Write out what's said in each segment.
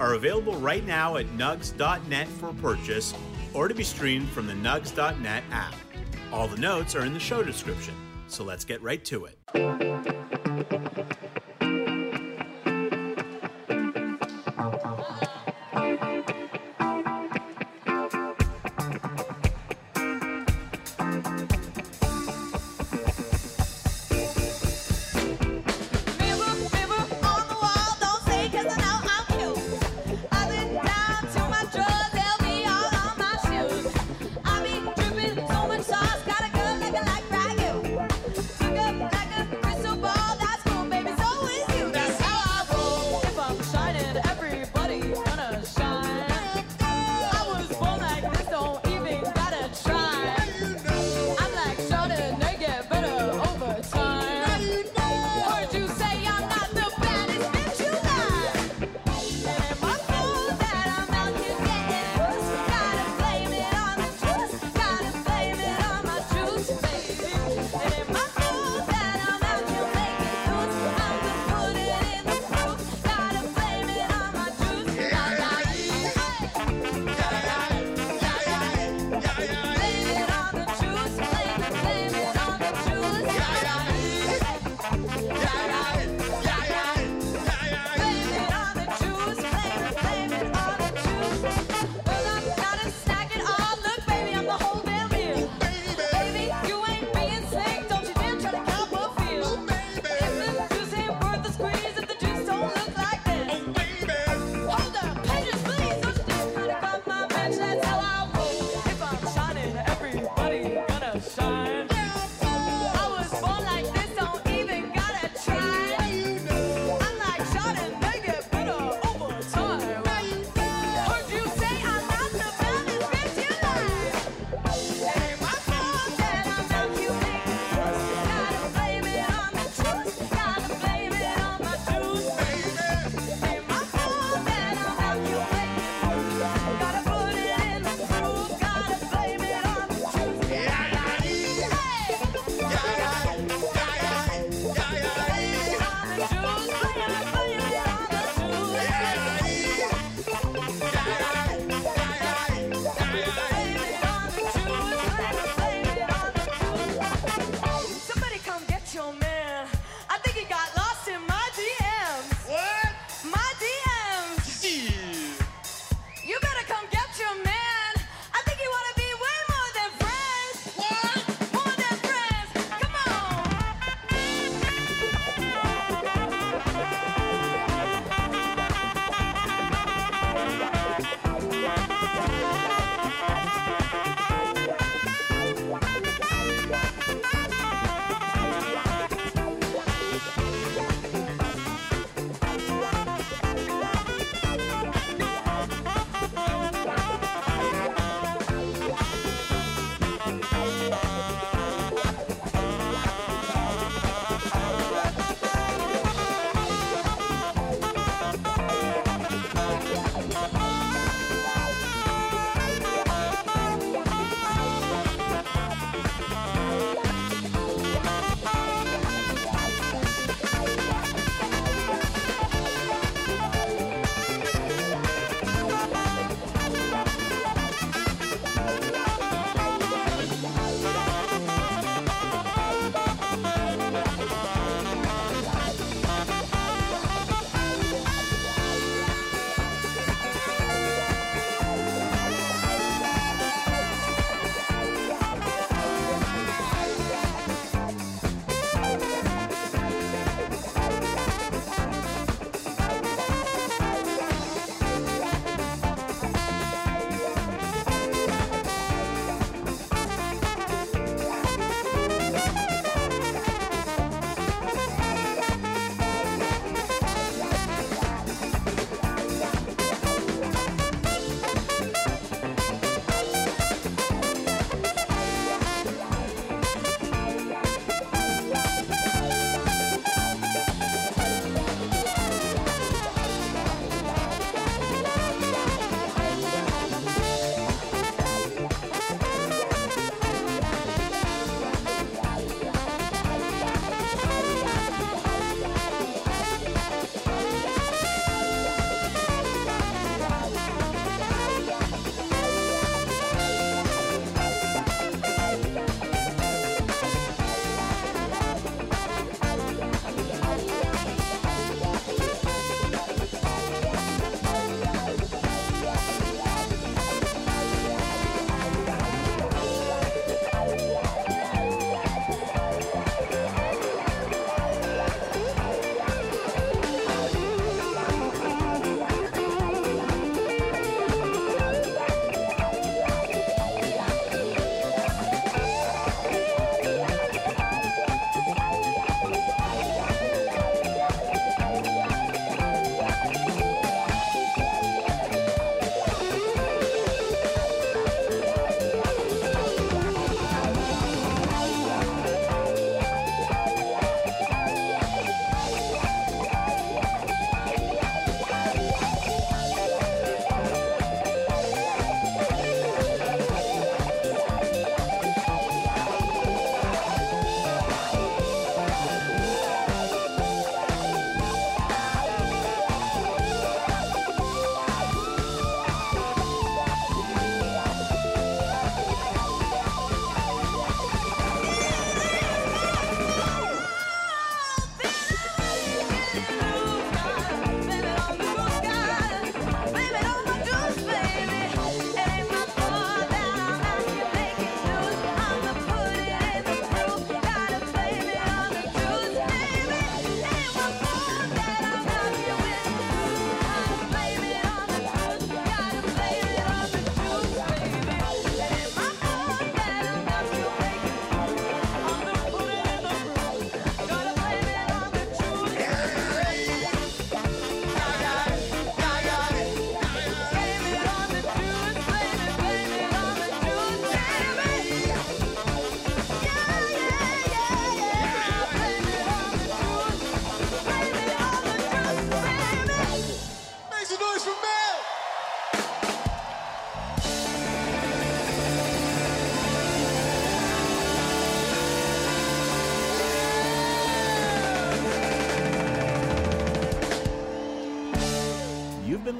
are available right now at nugs.net for purchase or to be streamed from the nugs.net app. All the notes are in the show description, so let's get right to it.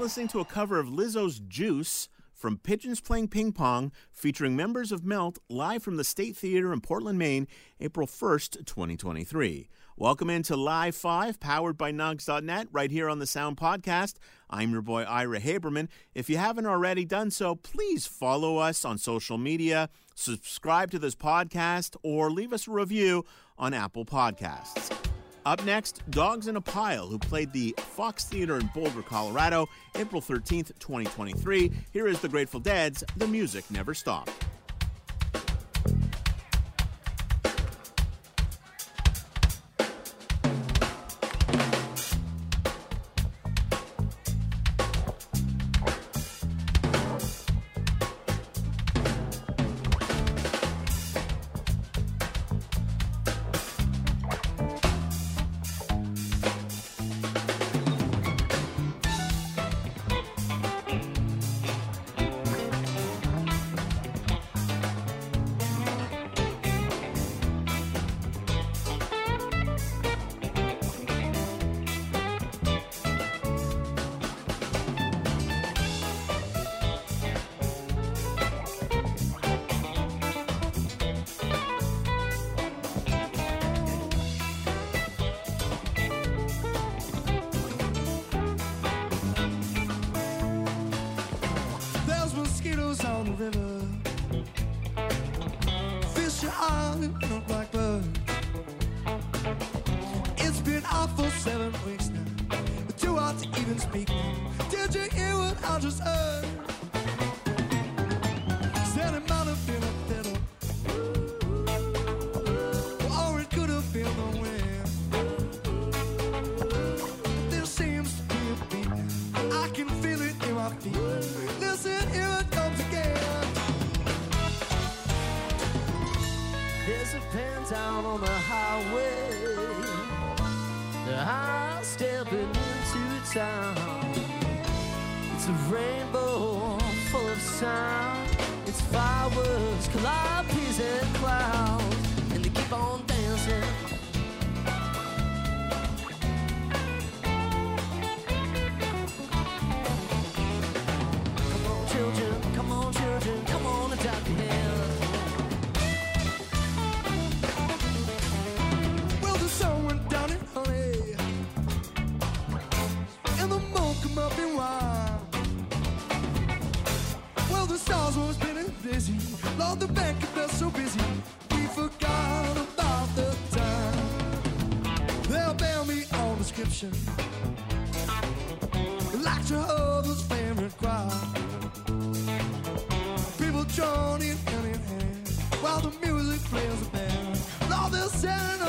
Listening to a cover of Lizzo's Juice from Pigeons Playing Ping Pong, featuring members of Melt live from the State Theater in Portland, Maine, April 1st, 2023. Welcome into Live 5, powered by Nugs.net, right here on the Sound Podcast. I'm your boy, Ira Haberman. If you haven't already done so, please follow us on social media, subscribe to this podcast, or leave us a review on Apple Podcasts. Up next, Dogs in a Pile, who played the Fox Theater in Boulder, Colorado, April 13th, 2023. Here is the Grateful Dead's The Music Never Stopped.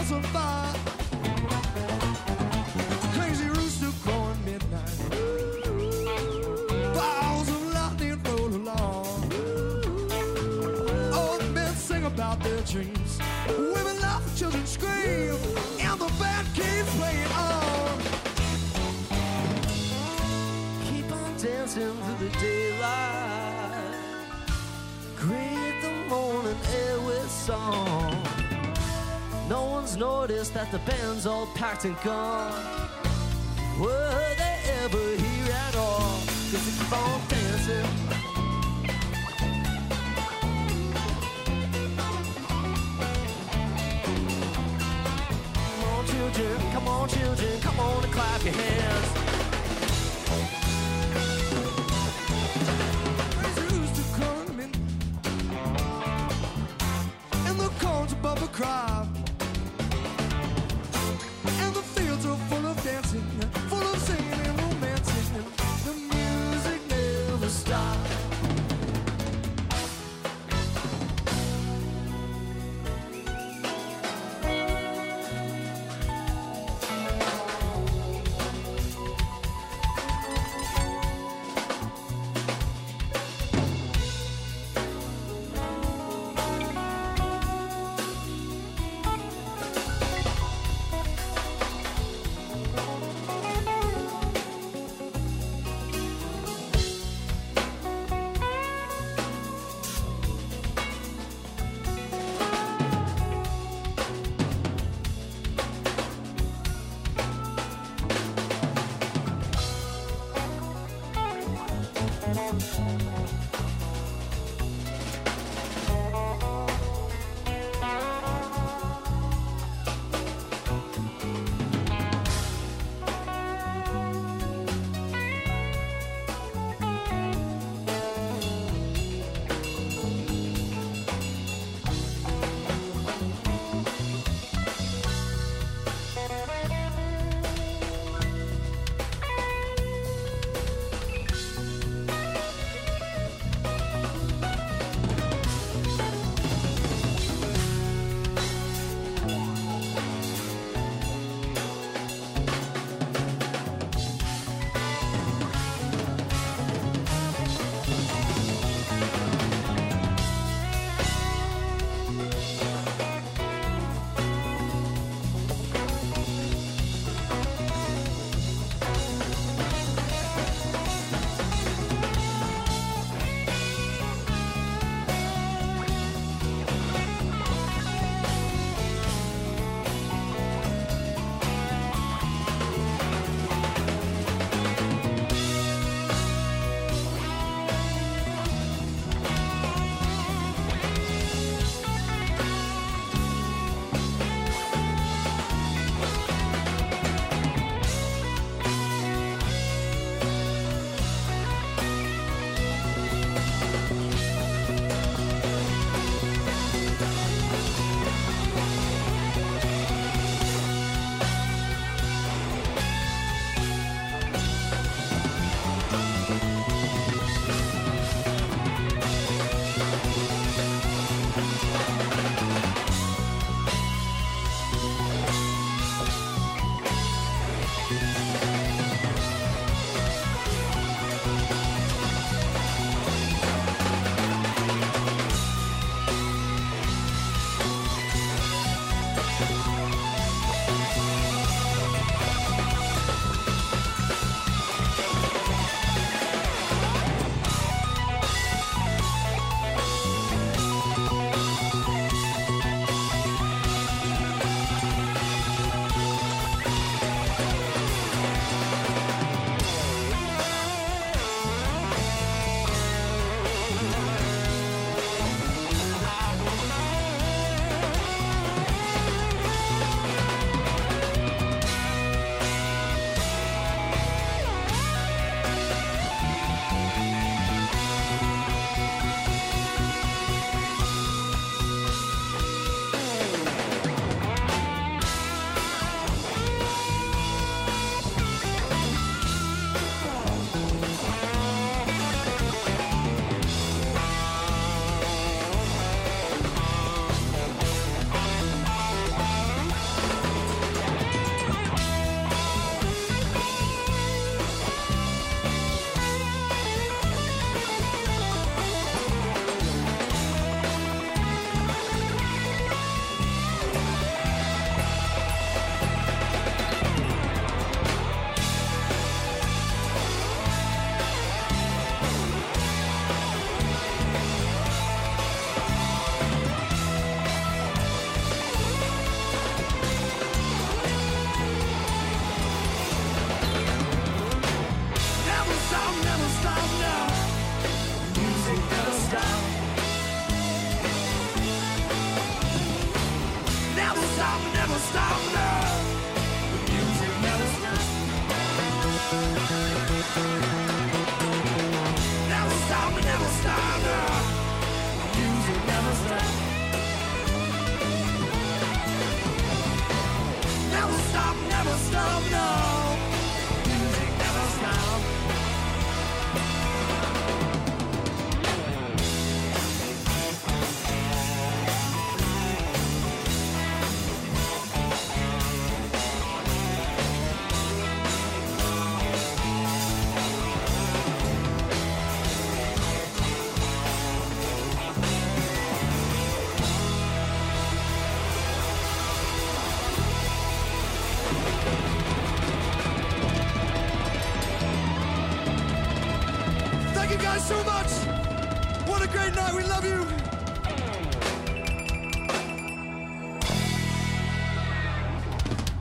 Us on fire. Crazy rooster crowing midnight. Balls of roll along. Old men sing about their dreams. Women laugh children scream. And the band keeps playing on. Keep on dancing through the daylight. Greet the morning air with song. No one's noticed that the band's all packed and gone. Were they ever here at all? Cause they keep on dancing. Come on, children, come on, children, come on and clap your hands. Above the crowd.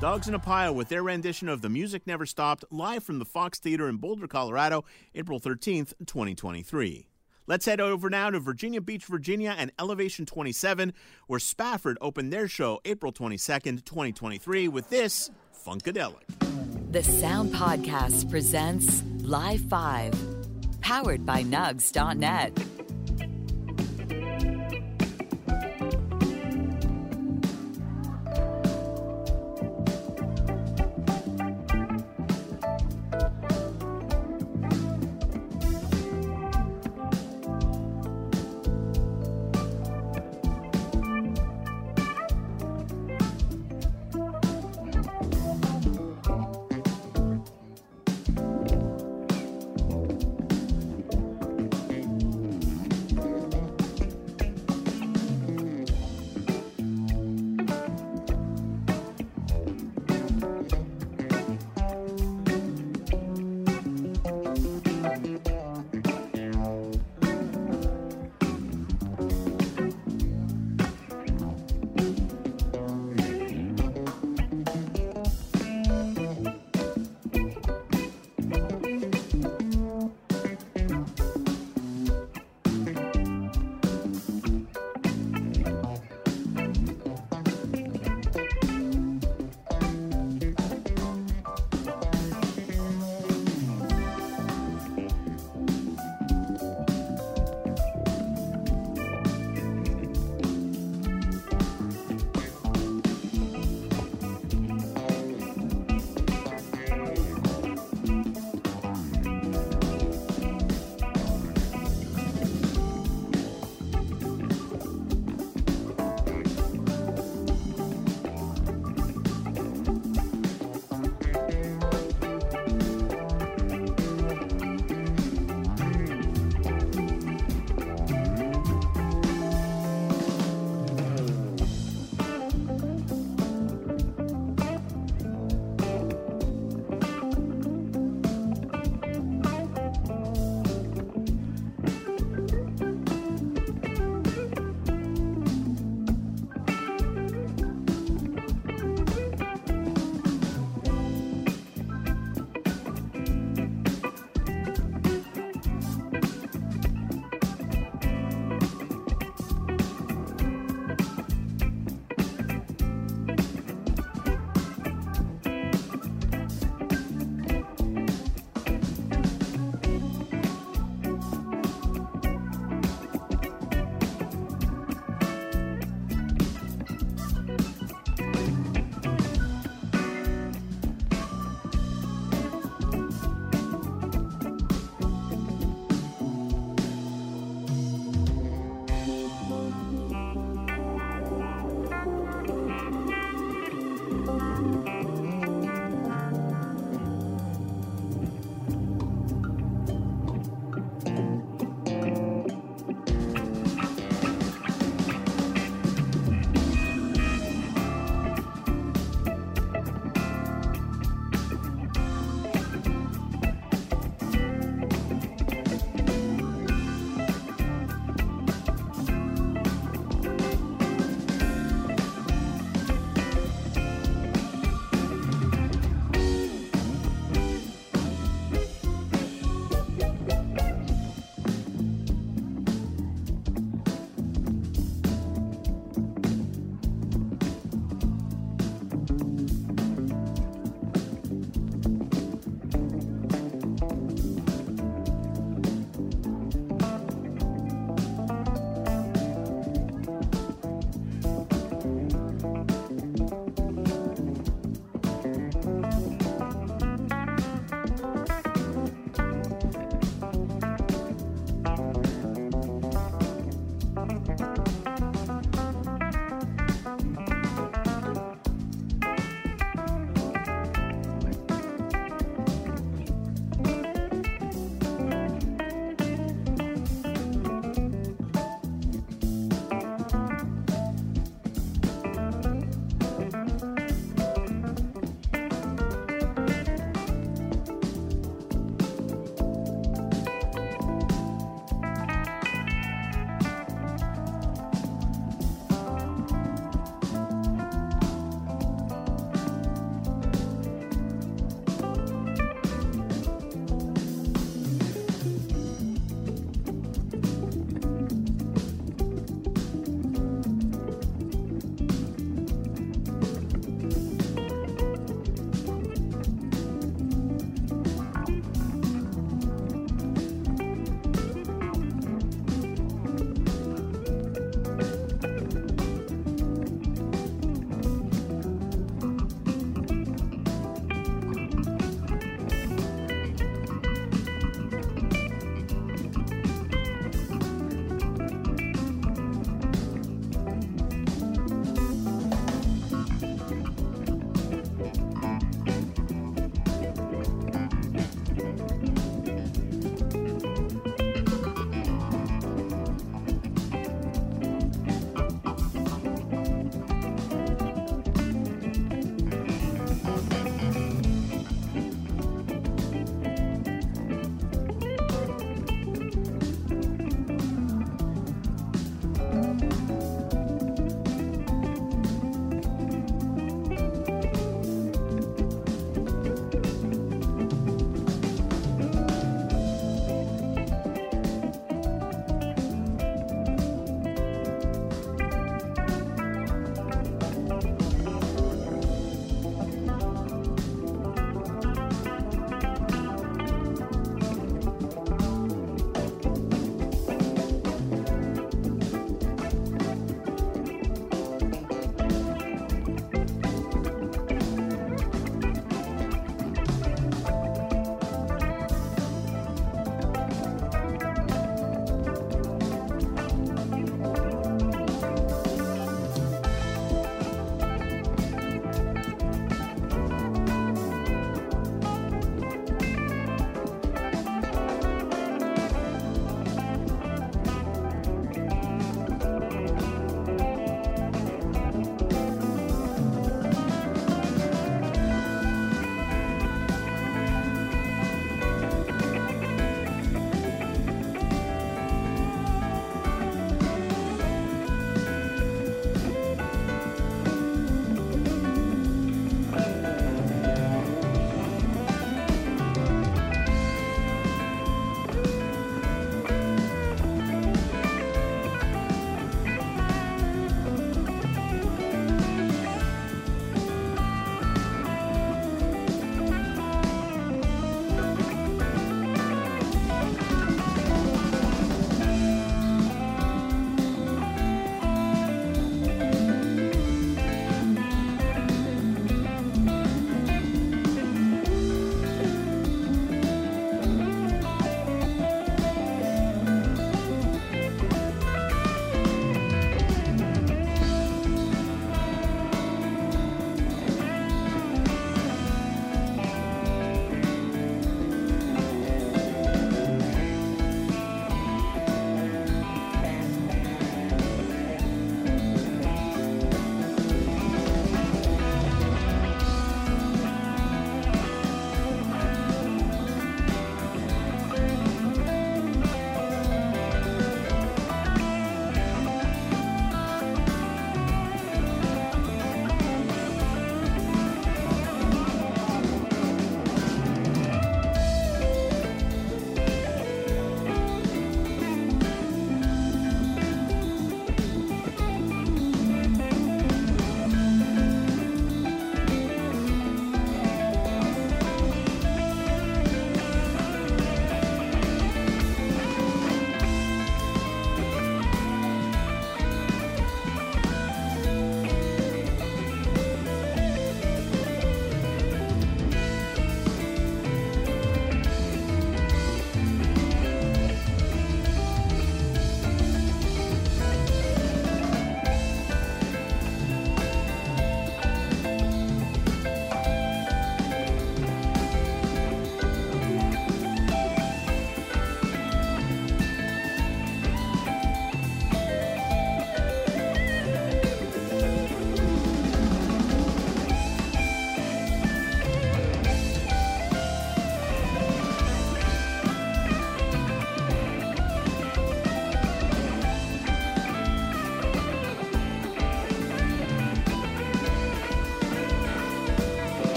Dogs in a Pile with their rendition of The Music Never Stopped, live from the Fox Theater in Boulder, Colorado, April 13th, 2023. Let's head over now to Virginia Beach, Virginia, and Elevation 27, where Spafford opened their show April 22nd, 2023, with this Funkadelic. The Sound Podcast presents Live 5, powered by Nugs.net.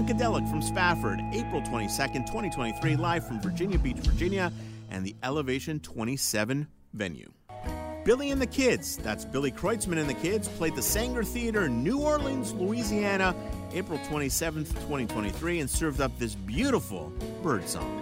Funkadelic from Spafford, April 22nd, 2023, live from Virginia Beach, Virginia, and the Elevation 27 venue. Billy and the Kids, that's Billy Kreutzmann and the Kids, played the Saenger Theater in New Orleans, Louisiana, April 27th, 2023, and served up this beautiful bird song.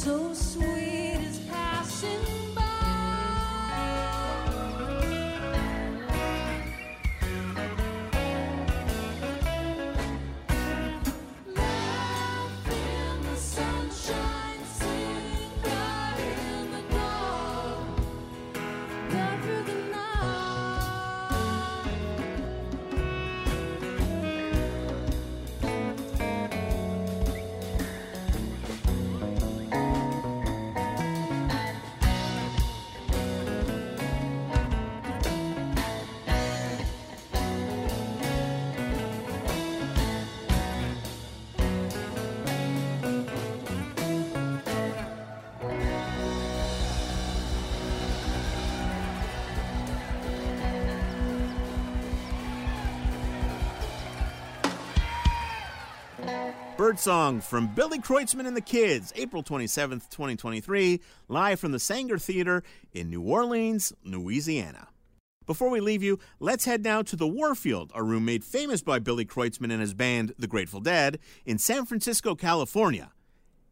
so sweet is passing Birdsong from Billy Kreutzmann and the Kids, April 27th, 2023, live from the Saenger Theater in New Orleans, Louisiana. Before we leave you, let's head now to the Warfield, a room made famous by Billy Kreutzmann and his band, The Grateful Dead, in San Francisco, California.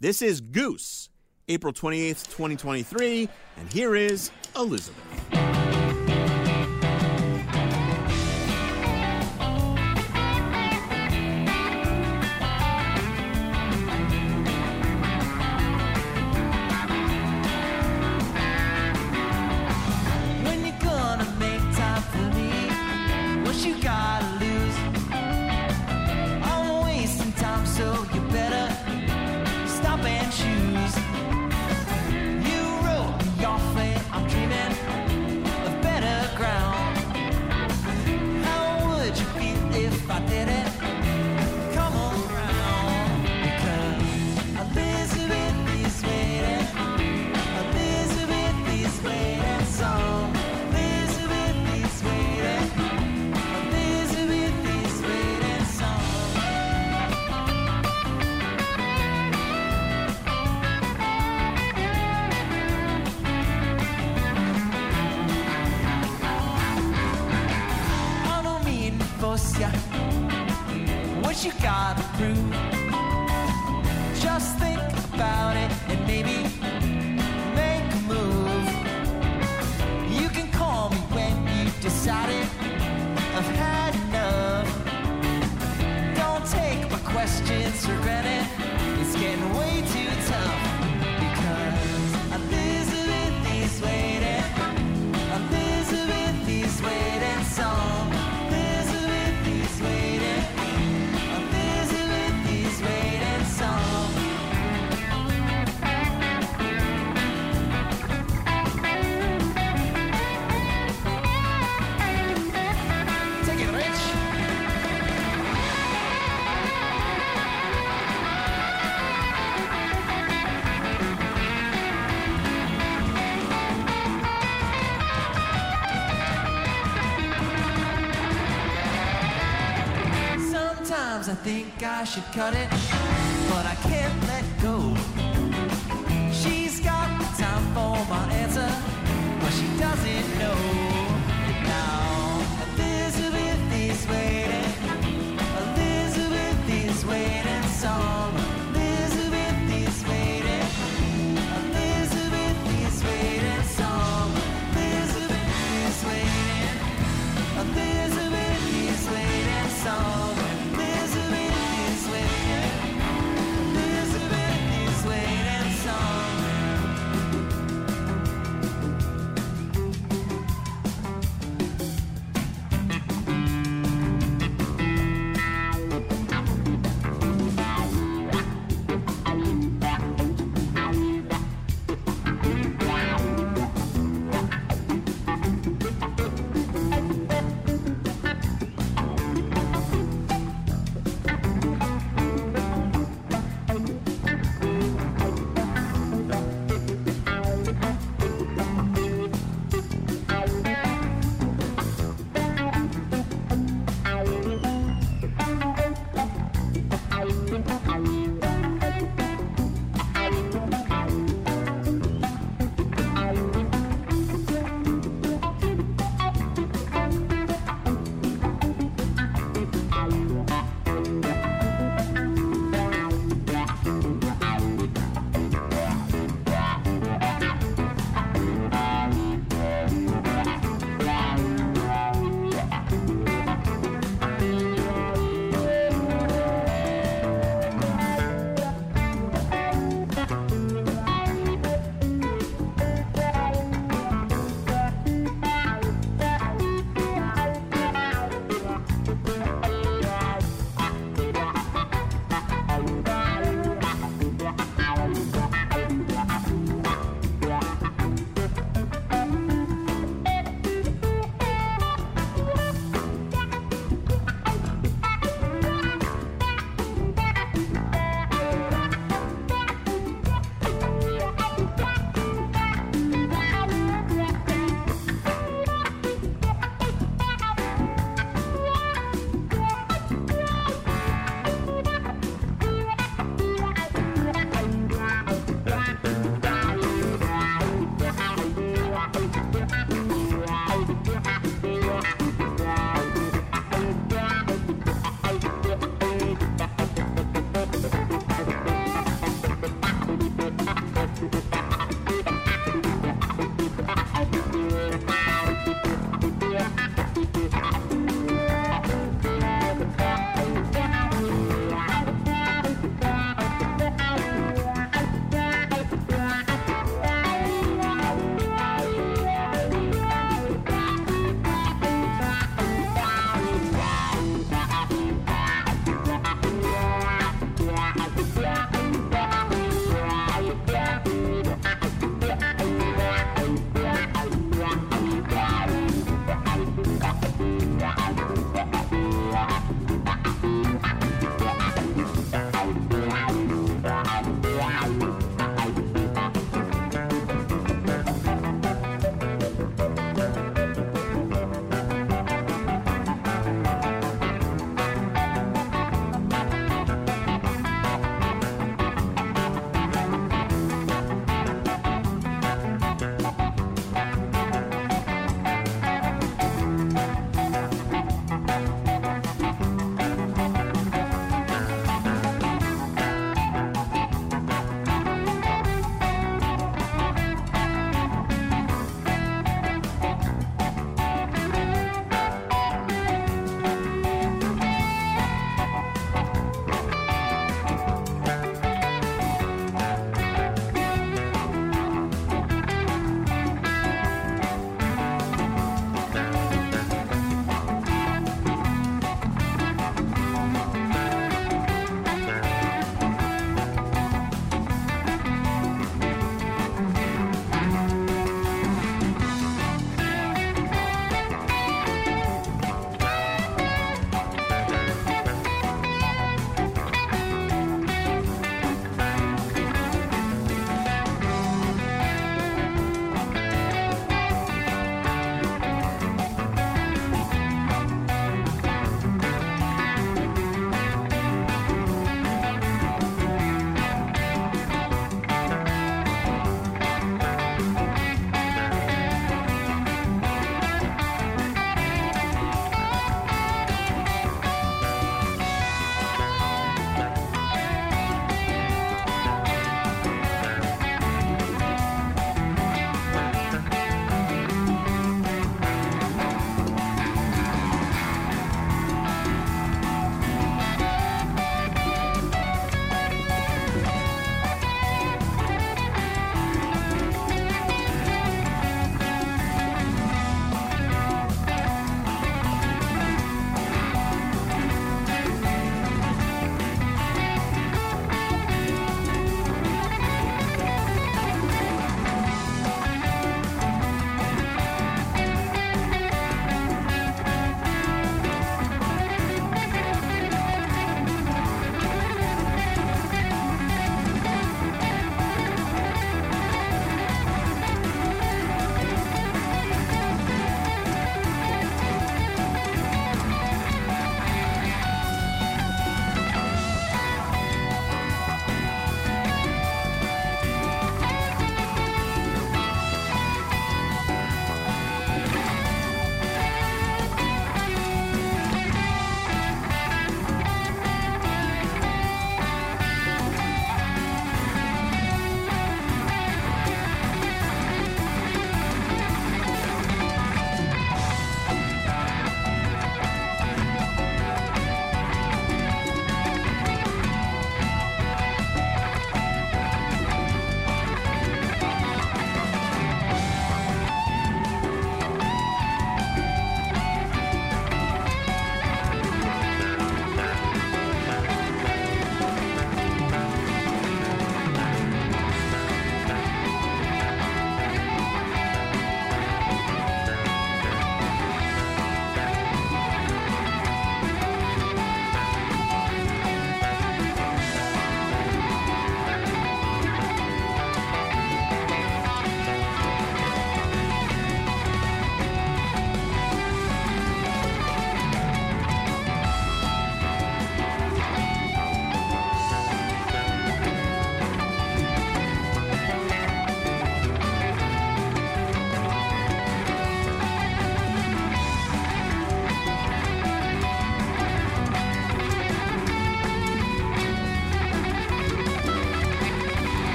This is Goose, April 28th, 2023, and here is Elizabeth. through. I should cut it.